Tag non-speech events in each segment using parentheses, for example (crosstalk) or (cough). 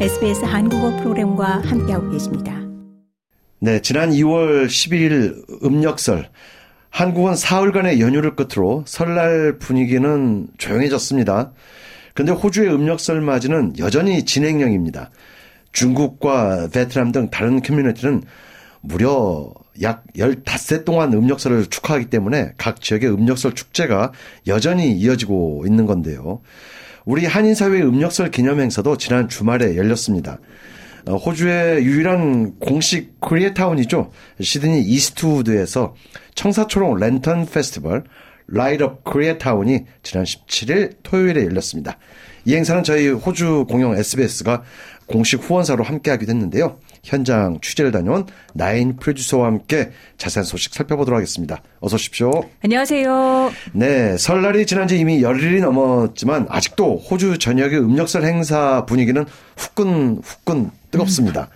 SBS 한국어 프로그램과 함께하고 계십니다. 네, 지난 2월 11일 음력설 한국은 사흘간의 연휴를 끝으로 설날 분위기는 조용해졌습니다. 그런데 호주의 음력설 맞이는 여전히 진행형입니다. 중국과 베트남 등 다른 커뮤니티는 무려 약 15세 동안 음력설을 축하하기 때문에 각 지역의 음력설 축제가 여전히 이어지고 있는 건데요. 우리 한인사회 음력설 기념 행사도 지난 주말에 열렸습니다. 어, 호주의 유일한 공식 코리아타운이죠. 시드니 이스트우드에서 청사초롱 랜턴 페스티벌 Light Up 코리아타운이 지난 17일 토요일에 열렸습니다. 이 행사는 저희 호주 공영 SBS가 공식 후원사로 함께하기도 했는데요. 현장 취재를 다녀온 나혜인 프로듀서와 함께 자세한 소식 살펴보도록 하겠습니다. 어서 오십시오. 안녕하세요. 네, 설날이 지난 지 이미 열흘이 넘었지만 아직도 호주 전역의 음력설 행사 분위기는 후끈 후끈 뜨겁습니다.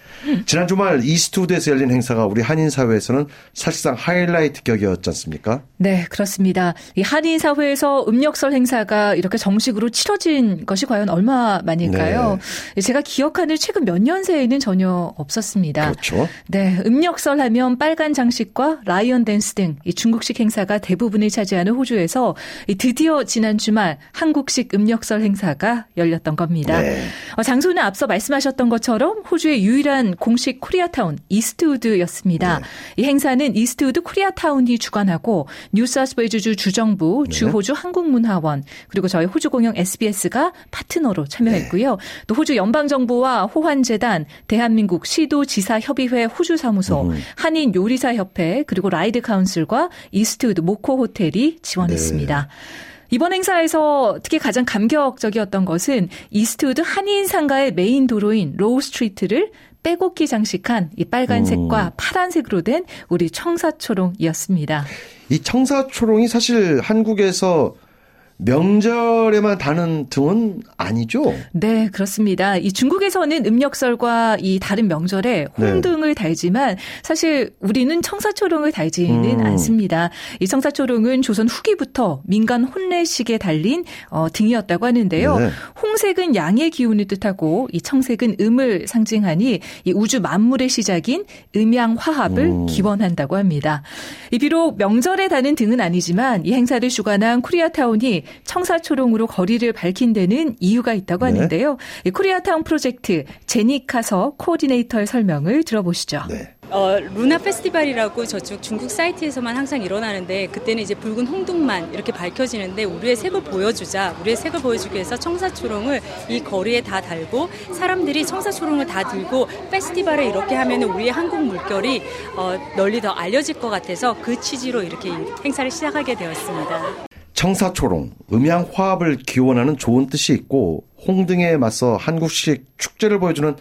지난 주말 이스트우드에서 열린 행사가 우리 한인 사회에서는 사실상 하이라이트 격이었지 않습니까? 네, 그렇습니다. 이 한인 사회에서 음력설 행사가 이렇게 정식으로 치러진 것이 과연 얼마 만일까요? 네. 제가 기억하는 최근 몇 년 새에는 전혀 없었습니다. 그렇죠. 네, 음력설 하면 빨간 장식과 lion dance 등 이 중국 식 행사가 대부분을 차지하는 호주에서 드디어 지난 주말 한국식 음력설 행사가 열렸던 겁니다. 네. 어, 장소는 앞서 말씀하셨던 것처럼 호주의 유일한 공식 코리아타운 이스트우드였습니다. 네. 이 행사는 이스트우드 코리아타운이 주관하고 뉴사우스웨일스주 주정부, 네. 주호주 한국문화원 그리고 저희 호주 공영 SBS가 파트너로 참여했고요. 네. 또 호주 연방정부와 호한재단, 대한민국 시도지사협의회 호주사무소, 음. 한인 요리사협회 그리고 Ryde Council과 이스트우드 모코 호텔이 지원했습니다. 네. 이번 행사에서 특히 가장 감격적이었던 것은 이스트우드 한인 상가의 메인 도로인 Rowe Street를 빼곡히 장식한 이 빨간색과 음. 파란색으로 된 우리 청사초롱이었습니다. 이 청사초롱이 사실 한국에서 명절에만 다는 등은 아니죠? 네, 그렇습니다. 이 중국에서는 음력설과 이 다른 명절에 네. 홍등을 네. 달지만 사실 우리는 청사초롱을 달지는 음. 않습니다. 이 청사초롱은 조선 후기부터 민간 혼례식에 달린 어, 등이었다고 하는데요. 네. 홍색은 양의 기운을 뜻하고 이 청색은 음을 상징하니 이 우주 만물의 시작인 음양 화합을 음. 기원한다고 합니다. 이 비록 명절에 다는 등은 아니지만 이 행사를 주관한 코리아타운이 청사초롱으로 거리를 밝힌 데는 이유가 있다고 네. 하는데요. 코리아타운 프로젝트 제니카서 코디네이터의 설명을 들어보시죠. 네. 어, 루나 페스티벌이라고 저쪽 중국 사이트에서만 항상 일어나는데 그때는 이제 붉은 홍등만 이렇게 밝혀지는데 우리의 색을 보여주자 우리의 색을 보여주기 위해서 청사초롱을 이 거리에 다 달고 사람들이 청사초롱을 다 들고 페스티벌을 이렇게 하면 우리의 한국 물결이 어, 널리 더 알려질 것 같아서 그 취지로 이렇게 행사를 시작하게 되었습니다. 청사초롱, 음양 화합을 기원하는 좋은 뜻이 있고 홍등에 맞서 한국식 축제를 보여주는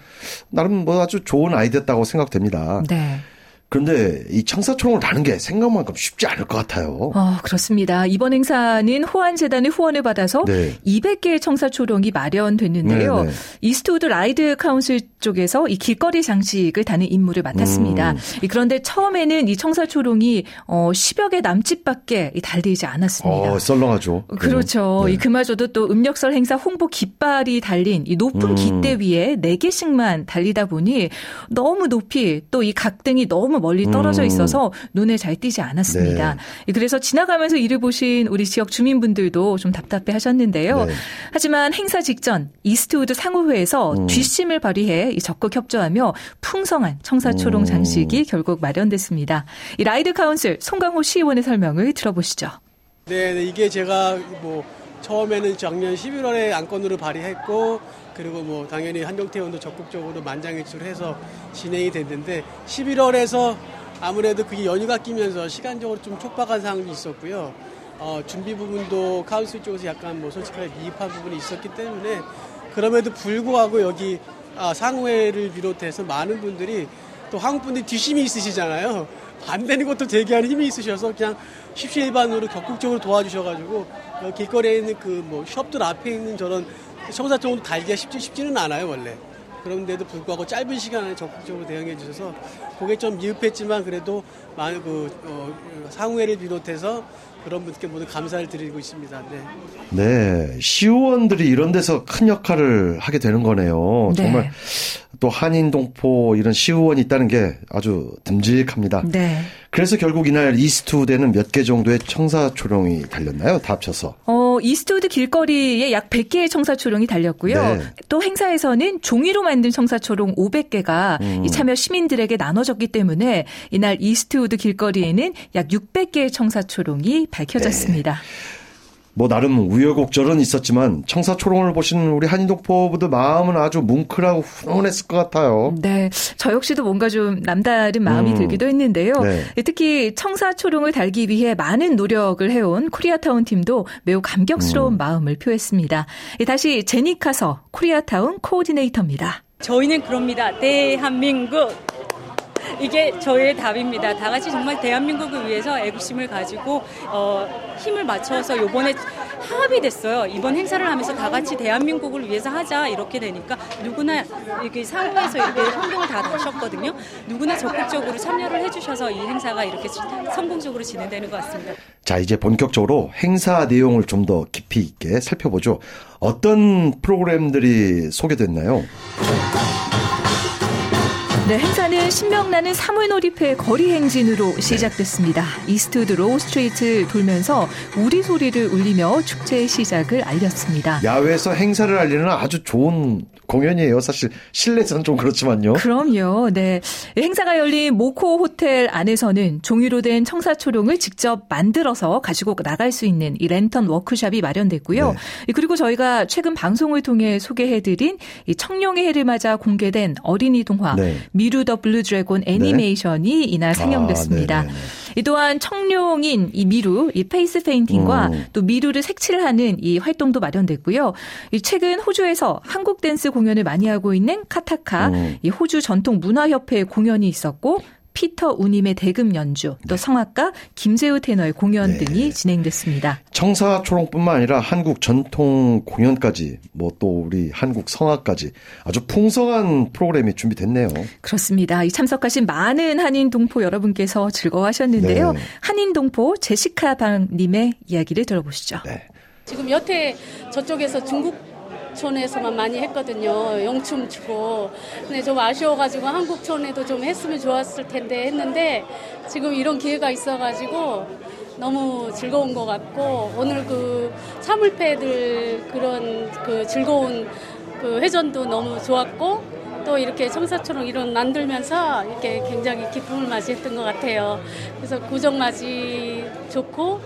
나름 뭐 아주 좋은 아이디어였다고 생각됩니다. 네. 그런데 이 청사총을 다는 게 생각만큼 쉽지 않을 것 같아요. 어, 그렇습니다. 이번 행사는 호한재단의 후원을 받아서 네. 200개의 청사초롱이 마련됐는데요. 네, 네. 이스트우드 라이드 Council 쪽에서 이 길거리 장식을 다는 임무를 맡았습니다. 음. 그런데 처음에는 이 청사초롱이 어, 10여 개 남짓밖에 달리지 않았습니다. 어, 썰렁하죠. 그렇죠. 네. 이 그마저도 또 음력설 행사 홍보 깃발이 달린 이 높은 음. 깃대 위에 4개씩만 달리다 보니 너무 높이 또 이 각 등이 너무 너무 멀리 떨어져 음. 있어서 눈에 잘 띄지 않았습니다. 네. 그래서 지나가면서 이를 보신 우리 지역 주민분들도 좀 답답해 하셨는데요. 네. 하지만 행사 직전 이스트우드 상우회에서 음. 뒷심을 발휘해 적극 협조하며 풍성한 청사초롱 음. 장식이 결국 마련됐습니다. 이 라이드 Council 송강호 시의원의 설명을 들어보시죠. 네, 네 이게 제가 뭐 처음에는 작년 11월에 안건으로 발의했고 그리고 뭐 당연히 한동태 의원도 적극적으로 만장일치해서 진행이 됐는데 11월에서 아무래도 그게 연휴가 끼면서 시간적으로 좀 촉박한 상황이 있었고요. 어, 준비 부분도 카운슬 쪽에서 약간 뭐 솔직하게 미흡한 부분이 있었기 때문에 그럼에도 불구하고 여기 아, 상회를 비롯해서 많은 분들이 또 한국 분들이 뒷심이 있으시잖아요. 안 되는 것도 대기하는 힘이 있으셔서 그냥 십시일반으로 적극적으로 도와주셔가지고 길거리에 있는 그 뭐 숍들 앞에 있는 저런 청사통으로 달기가 쉽지, 쉽지는 않아요, 원래. 그런데도 불구하고 짧은 시간 안에 적극적으로 대응해 주셔서 그게 좀 미흡했지만 그래도 많은 그 어, 상우회를 비롯해서 그런 분께 모두 감사를 드리고 있습니다. 네. 네. 시의원들이 이런 데서 큰 역할을 하게 되는 거네요. 네. 정말 또 한인동포 이런 시의원이 있다는 게 아주 듬직합니다. 네. 그래서 결국 이날 이스트우드에는 몇 개 정도의 청사초롱이 달렸나요? 다 합쳐서. 어, 이스트우드 길거리에 약 100개의 청사초롱이 달렸고요. 네. 또 행사에서는 종이로 만든 청사초롱 500개가 음. 이 참여 시민들에게 나눠졌기 때문에 이날 이스트우드 길거리에는 약 600개의 청사초롱이 밝혀졌습니다. 뭐 나름 우여곡절은 있었지만 청사초롱을 보신 우리 한인동포분들 마음은 아주 뭉클하고 훈훈했을 것 같아요. 네, 저 역시도 뭔가 좀 남다른 마음이 음. 들기도 했는데요. 네. 특히 청사초롱을 달기 위해 많은 노력을 해온 코리아타운 팀도 매우 감격스러운 음. 마음을 표했습니다. 다시 제니카서 코리아타운 코오디네이터입니다. 저희는 그럽니다. 대한민국. 이게 저희의 답입니다. 다 같이 정말 대한민국을 위해서 애국심을 가지고 어, 힘을 맞춰서 요번에 합이 됐어요. 이번 행사를 하면서 다 같이 대한민국을 위해서 하자 이렇게 되니까 누구나 이렇게 상우회에서 이렇게 행동을 다 하셨거든요. 누구나 적극적으로 참여를 해주셔서 이 행사가 이렇게 성공적으로 진행되는 것 같습니다. 자, 이제 본격적으로 행사 내용을 좀 더 깊이 있게 살펴보죠. 어떤 프로그램들이 소개됐나요? 네, 행사는 신명나는 사물놀이패 거리 행진으로 시작됐습니다. 이스트우드 Rowe Street 돌면서 우리 소리를 울리며 축제의 시작을 알렸습니다. 야외에서 행사를 알리는 아주 좋은 공연이에요. 사실 실내에서는 좀 그렇지만요. 그럼요. 네. 행사가 열린 모코 호텔 안에서는 종이로 된 청사초롱을 직접 만들어서 가지고 나갈 수 있는 이 랜턴 워크샵이 마련됐고요. 네. 그리고 저희가 최근 방송을 통해 소개해드린 이 청룡의 해를 맞아 공개된 어린이 동화 네. 미루 the Blue Dragon 애니메이션이 이날 상영됐습니다. 아. 이 또한 청룡인 이 미루, 이 face painting과 음. 또 미루를 색칠하는 이 활동도 마련됐고요. 이 최근 호주에서 한국 댄스 공연을 많이 하고 있는 카타카, 음. 이 호주 전통 문화협회 공연이 있었고. 피터 우님의 대금 연주, 또 성악가 김재우 테너의 공연 네. 등이 진행됐습니다. 청사 초롱뿐만 아니라 한국 전통 공연까지 뭐 또 우리 한국 성악까지 아주 풍성한 프로그램이 준비됐네요. 그렇습니다. 이 참석하신 많은 한인 동포 여러분께서 즐거워하셨는데요. 네. 한인 동포 제시카 방님의 이야기를 들어보시죠. 네. 지금 여태 저쪽에서 중국 촌에서만 많이 했거든요. 영춤 추고. 근데 좀 아쉬워가지고 한국촌에도 좀 했으면 좋았을 텐데 했는데 지금 이런 기회가 있어가지고 너무 즐거운 것 같고 오늘 그 사물패들 그런 그 즐거운 그 회전도 너무 좋았고 또 이렇게 청사처럼 이런 만들면서 이렇게 굉장히 기쁨을 맞이했던 것 같아요. 그래서 구정 맞이 좋고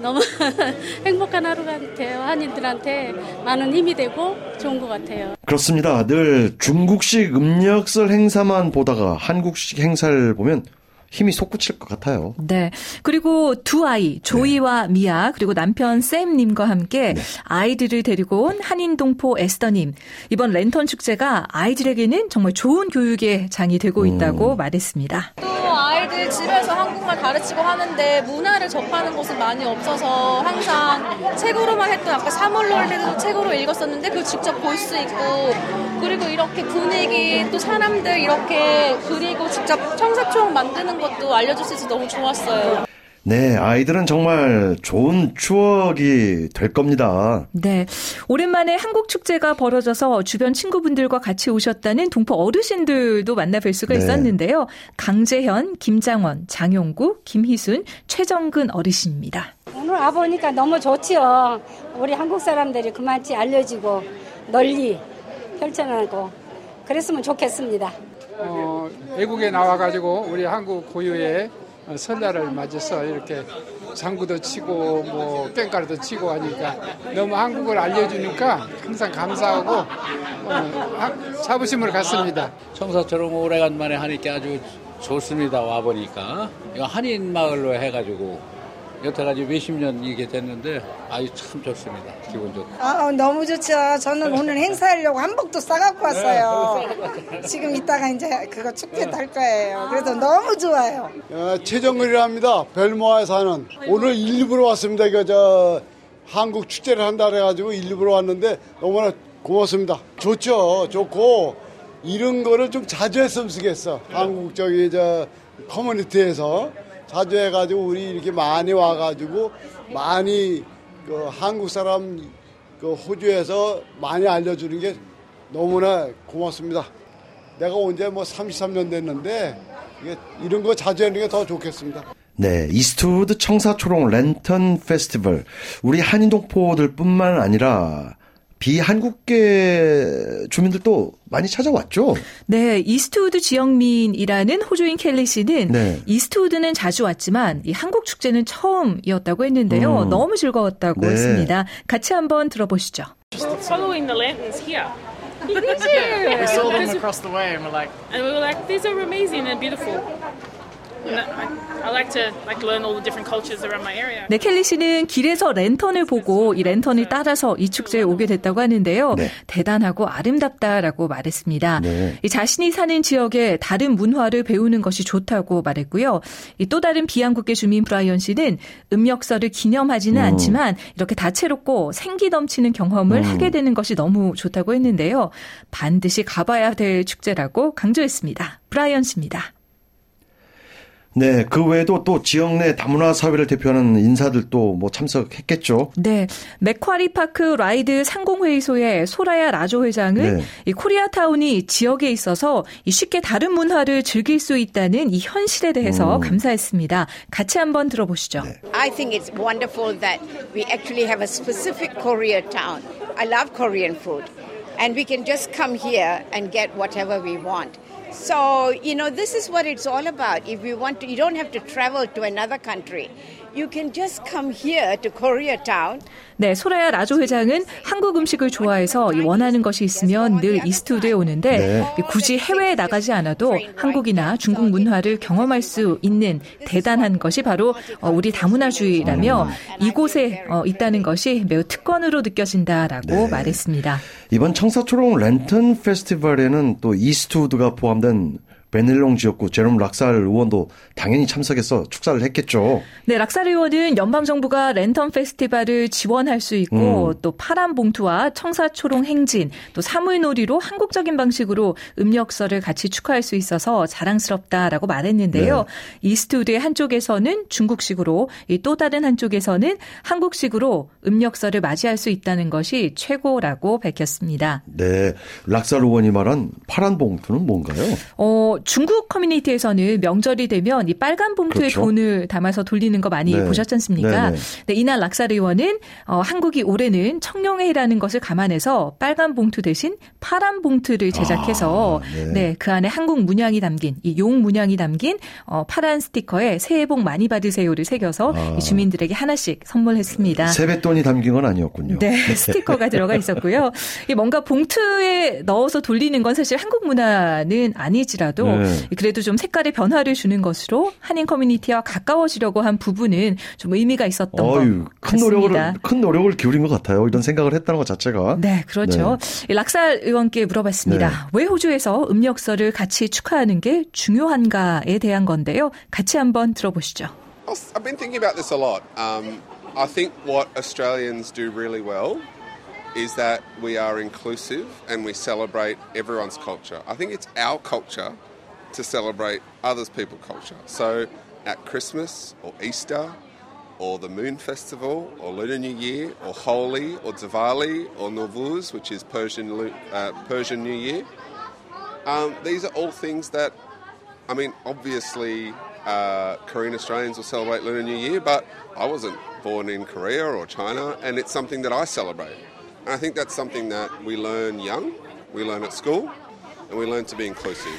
너무 (laughs) 행복한 하루 같아요. 한인들한테 많은 힘이 되고 좋은 것 같아요. 그렇습니다. 늘 중국식 음력설 행사만 보다가 한국식 행사를 보면 힘이 솟구칠 것 같아요. 네. 그리고 두 아이, 조이와 미아, 그리고 남편 샘님과 함께 아이들을 데리고 온 한인동포 에스더님. 이번 랜턴 축제가 아이들에게는 정말 좋은 교육의 장이 되고 있다고 말했습니다. 또 아이들 집에서 한국말 가르치고 하는데 문화를 접하는 곳은 많이 없어서 항상 책으로만 했던 아까 사물놀이도 책으로 읽었었는데 그걸 직접 볼 수 있고 그리고 이렇게 분위기 또 사람들 이렇게 그리고 직접 청사총 만드는 것도 알려줄 수 있어서 너무 좋았어요. 네, 아이들은 정말 좋은 추억이 될 겁니다. 네. 오랜만에 한국 축제가 벌어져서 주변 친구분들과 같이 오셨다는 동포 어르신들도 만나 뵐 수가 네. 있었는데요. 강재현, 김장원, 장용구, 김희순, 최정근 어르신입니다. 오늘 와보니까 너무 좋지요. 우리 한국 사람들이 그만치 알려지고 널리 펼쳐나고 그랬으면 좋겠습니다. 어, 외국에 나와가지고 우리 한국 고유의 어, 설날을 맞아서 이렇게 장구도 치고 뭐 뺑가르도 치고 하니까 너무 한국을 알려주니까 항상 감사하고 어, 하- 자부심을 갖습니다. 청사처럼 오래간만에 하니까 아주 좋습니다. 와 보니까 이거 한인 마을로 해가지고 여태까지 몇십 년 이게 됐는데 아주 참 좋습니다. 기분 좋고. 아, 너무 좋죠. 저는 오늘 행사하려고 한복도 싸갖고 왔어요. 지금 이따가 이제 그거 축제 탈 거예요. 그래서 너무 좋아요. 어, 최정글이랍니다. 별모아에 사는 오늘 일부러 왔습니다. 이거 저 한국 축제를 한다 그래가지고 일부러 왔는데 너무나 고맙습니다. 좋죠. 좋고 이런 거를 좀 자주 했으면 좋겠어. 한국 저기 저 커뮤니티에서 자주 해가지고 우리 이렇게 많이 와가지고 많이 그 한국 사람 그 호주에서 많이 알려주는 게 너무나 고맙습니다. 내가 언제 뭐 33년 됐는데 이런 거 자주 하는 게 더 좋겠습니다. 네, 이스트우드 청사초롱 랜턴 페스티벌. 우리 한인동포들 뿐만 아니라 비한국계 주민들도 많이 찾아왔죠. 네, 이스트우드 지역민이라는 호주인 켈리 씨는 네. 이스트우드는 자주 왔지만 이 한국 축제는 처음이었다고 했는데요. 음. 너무 즐거웠다고 네. 했습니다. 같이 한번 들어보시죠. 네, 켈리 씨는 길에서 랜턴을 보고 이 랜턴을 따라서 이 축제에 오게 됐다고 하는데요. 네. 대단하고 아름답다라고 말했습니다. 네. 이 자신이 사는 지역의 다른 문화를 배우는 것이 좋다고 말했고요. 이 또 다른 비한국계 주민 브라이언 씨는 음력설을 기념하지는 음. 않지만 이렇게 다채롭고 생기 넘치는 경험을 음. 하게 되는 것이 너무 좋다고 했는데요. 반드시 가봐야 될 축제라고 강조했습니다. 브라이언 씨입니다. 네, 그 외에도 또 지역 내 다문화 사회를 대표하는 인사들도 뭐 참석했겠죠. 네, 맥쿼리 파크 라이드 상공회의소의 소라야 라조 회장은 네. 이 코리아타운이 지역에 있어서 쉽게 다른 문화를 즐길 수 있다는 이 현실에 대해서 음. 감사했습니다. 같이 한번 들어보시죠. 네. I think it's wonderful that we actually have a specific Koreatown. I love Korean food. And we can just come here and get whatever we want. So, you know, this is what it's all about. If you want to, you don't have to travel to another country. You can just come here to Koreatown. 네, 소라야 라조 회장은 한국 음식을 좋아해서 원하는 것이 있으면 늘 이스트우드에 오는데 네. 굳이 해외에 나가지 않아도 한국이나 중국 문화를 경험할 수 있는 대단한 것이 바로 어, 우리 다문화주의라며 이곳에 어, 있다는 것이 매우 특권으로 느껴진다라고 네. 말했습니다. 이번 청사초롱 랜턴 페스티벌에는 또 이스트우드가 포함된 베넬롱 지역구 제롬 락살 의원도 당연히 참석해서 축사를 했겠죠. 네, 락살 의원은 연방 정부가 랜턴 페스티벌을 지원할 수 있고 음. 또 파란 봉투와 청사초롱 행진, 또 사물놀이로 한국적인 방식으로 음력설을 같이 축하할 수 있어서 자랑스럽다라고 말했는데요. 네. 이스트우드의 한쪽에서는 중국식으로 또 다른 한쪽에서는 한국식으로 음력설을 맞이할 수 있다는 것이 최고라고 밝혔습니다. 네, 락살 의원이 말한 파란 봉투는 뭔가요? 어, 중국 커뮤니티에서는 명절이 되면 이 빨간 봉투에 그렇죠. 돈을 담아서 돌리는 거 많이 네. 보셨지 않습니까? 네, 네. 이날 락사르 의원은 어, 한국이 올해는 청룡회라는 것을 감안해서 빨간 봉투 대신 파란 봉투를 제작해서 아, 네. 네. 그 안에 한국 문양이 담긴 이 용 문양이 담긴 어, 파란 스티커에 새해 복 많이 받으세요를 새겨서 아. 주민들에게 하나씩 선물했습니다. 세뱃돈이 담긴 건 아니었군요. 네, (laughs) 스티커가 들어가 있었고요. 뭔가 봉투에 넣어서 돌리는 건 사실 한국 문화는 아니지라도 네. 그래도 좀 색깔의 변화를 주는 것으로 한인 커뮤니티와 가까워지려고 한 부분은 좀 의미가 있었던 어휴, 큰 같습니다. 노력을 큰 노력을 기울인 것 같아요. 이런 생각을 했다는 것 자체가. 네, 그렇죠. 네. 락살 의원께 물어봤습니다. 네. 왜 호주에서 음력설을 같이 축하하는 게 중요한가에 대한 건데요. 같이 한번 들어보시죠. I've been thinking about this a lot. Um, I think what Australians do really well is that we are inclusive and we celebrate everyone's culture. I think it's our culture to celebrate others people's culture. So at Christmas or Easter or the Moon Festival or Lunar New Year or Holi or Diwali or Nowruz, which is Persian, uh, Persian New Year, um, these are all things that, I mean, obviously uh, Korean Australians will celebrate Lunar New Year, but I wasn't born in Korea or China, and it's something that I celebrate. And I think that's something that we learn young, we learn at school, and we learn to be inclusive.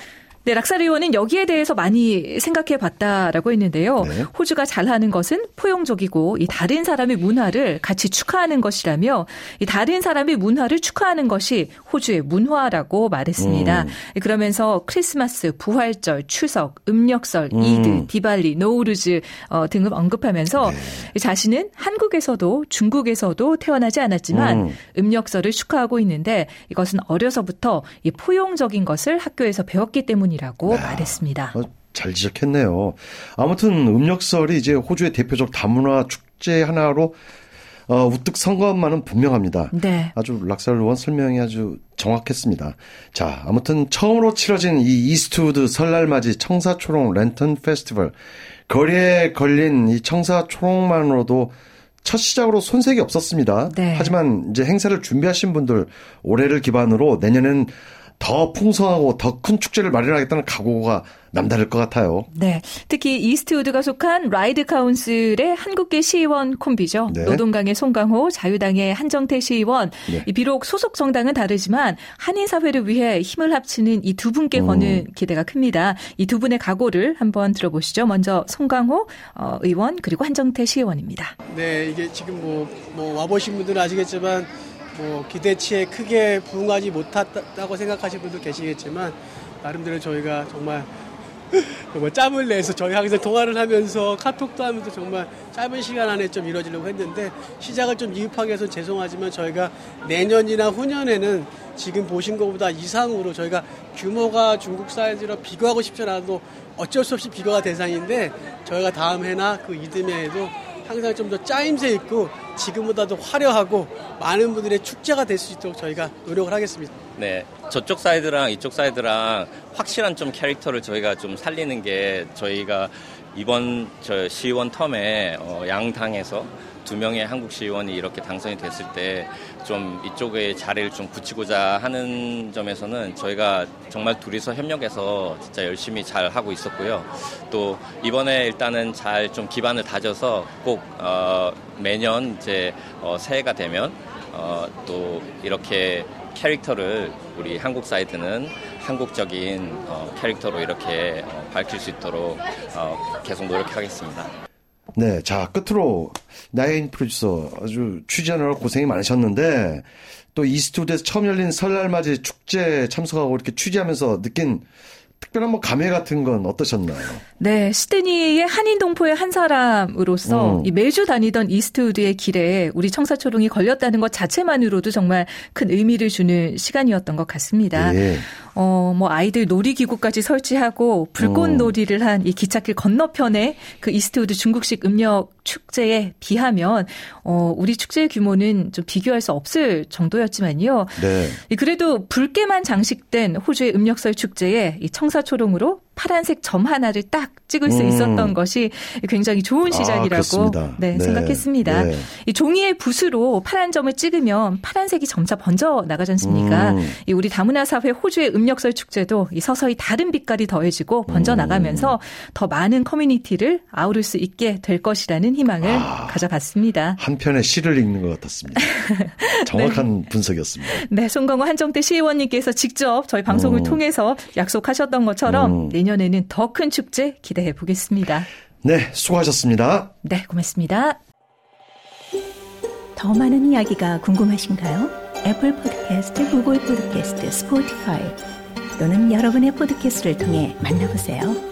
네, 락사리 의원은 여기에 대해서 많이 생각해 봤다라고 했는데요. 네. 호주가 잘하는 것은 포용적이고 이 다른 사람의 문화를 같이 축하하는 것이라며 이 다른 사람의 문화를 축하하는 것이 호주의 문화라고 말했습니다. 음. 그러면서 크리스마스, 부활절, 추석, 음력설, 음. 이드, 디발리, 노우르즈 어, 등을 언급하면서 네. 자신은 한국에서도 중국에서도 태어나지 않았지만 음. 음력설을 축하하고 있는데 이것은 어려서부터 이 포용적인 것을 학교에서 배웠기 때문에 때문이라고 야, 말했습니다. 어, 잘 지적했네요. 아무튼 음력설이 이제 호주의 대표적 다문화 축제 하나로 어, 우뚝 선 것만은 분명합니다. 네. 아주 락살 의원 설명이 아주 정확했습니다. 자, 아무튼 처음으로 치러진 이 이스트우드 설날 맞이 청사초롱 랜턴 페스티벌. 거리에 걸린 이 청사초롱만으로도 첫 시작으로 손색이 없었습니다. 네. 하지만 이제 행사를 준비하신 분들 올해를 기반으로 내년엔 더 풍성하고 더 큰 축제를 마련하겠다는 각오가 남다를 것 같아요. 네. 특히 이스트우드가 속한 라이드 Council의 한국계 시의원 콤비죠. 네. 노동당의 송강호, 자유당의 한정태 시의원. 네. 이 비록 소속 정당은 다르지만 한인 사회를 위해 힘을 합치는 이 두 분께 음. 거는 기대가 큽니다. 이 두 분의 각오를 한번 들어보시죠. 먼저 송강호 어, 의원 그리고 한정태 시의원입니다. 네, 이게 지금 뭐, 뭐 와보신 분들은 아시겠지만 뭐 기대치에 크게 부응하지 못했다고 생각하시는 분도 계시겠지만 나름대로 저희가 정말 (laughs) 뭐 짬을 내서 저희 항상 통화를 하면서 카톡도 하면서 정말 짧은 시간 안에 좀 이루어지려고 했는데 시작을 좀 미흡하게 해서 죄송하지만 저희가 내년이나 후년에는 지금 보신 것보다 이상으로 저희가 규모가 중국 사이즈로 비교하고 싶지 않아도 어쩔 수 없이 비교가 대상인데 저희가 다음 해나 그 이듬해에도 항상 좀 더 짜임새 있고 지금보다도 화려하고 많은 분들의 축제가 될 수 있도록 저희가 노력을 하겠습니다. 네, 저쪽 사이드랑 이쪽 사이드랑 확실한 좀 캐릭터를 저희가 좀 살리는 게 저희가 이번 저 시의원 term에 어, 양당에서 두 명의 한국 시의원이 이렇게 당선이 됐을 때 좀 이쪽에 자리를 좀 붙이고자 하는 점에서는 저희가 정말 둘이서 협력해서 진짜 열심히 잘 하고 있었고요. 또 이번에 일단은 잘 좀 기반을 다져서 꼭 어, 매년 이제 어, 새해가 되면 어, 또 이렇게 캐릭터를 우리 한국 사이드는 한국적인 어, 캐릭터로 이렇게 어, 밝힐 수 있도록 어, 계속 노력하겠습니다. 네, 자, 끝으로 나인 프로듀서 아주 취재하느라 고생이 많으셨는데 또 이스트우드에서 처음 열린 설날 맞이 축제 참석하고 이렇게 취재하면서 느낀 특별한 뭐 감회 같은 건 어떠셨나요? 네, 시드니의 한인 동포의 한 사람으로서 음. 이 매주 다니던 이스트우드의 길에 우리 청사초롱이 걸렸다는 것 자체만으로도 정말 큰 의미를 주는 시간이었던 것 같습니다. 예. 어, 뭐 아이들 놀이기구까지 설치하고 불꽃놀이를 한 이 기찻길 건너편에 그 이스트우드 중국식 음력 축제에 비하면 어, 우리 축제의 규모는 좀 비교할 수 없을 정도였지만요. 네. 이 그래도 붉게만 장식된 호주의 음력설 축제에 이 청사초롱으로 파란색 점 하나를 딱 찍을 수 음. 있었던 것이 굉장히 좋은 아, 시작이라고 그렇습니다. 네, 네. 생각했습니다. 네. 이 종이의 붓으로 파란 점을 찍으면 파란색이 점차 번져 나가지 않습니까? 음. 이 우리 다문화 사회 호주의 음력설 축제도 이 서서히 다른 빛깔이 더해지고 번져 나가면서 더 많은 커뮤니티를 아우를 수 있게 될 것이라는 희망을 아. 가져봤습니다. 한편의 시를 읽는 것 같았습니다. (laughs) 정확한 분석이었습니다. 네, 송강호 한정태 시의원님께서 직접 저희 방송을 음. 통해서 약속하셨던 것처럼 음. 내년에는 더 큰 축제 기대해 보겠습니다. 네, 수고하셨습니다. 네, 고맙습니다. 더 많은 이야기가 궁금하신가요? 애플 포드캐스트, 구글 포드캐스트, 스포티파이 또는 여러분의 포드캐스트를 통해 만나보세요.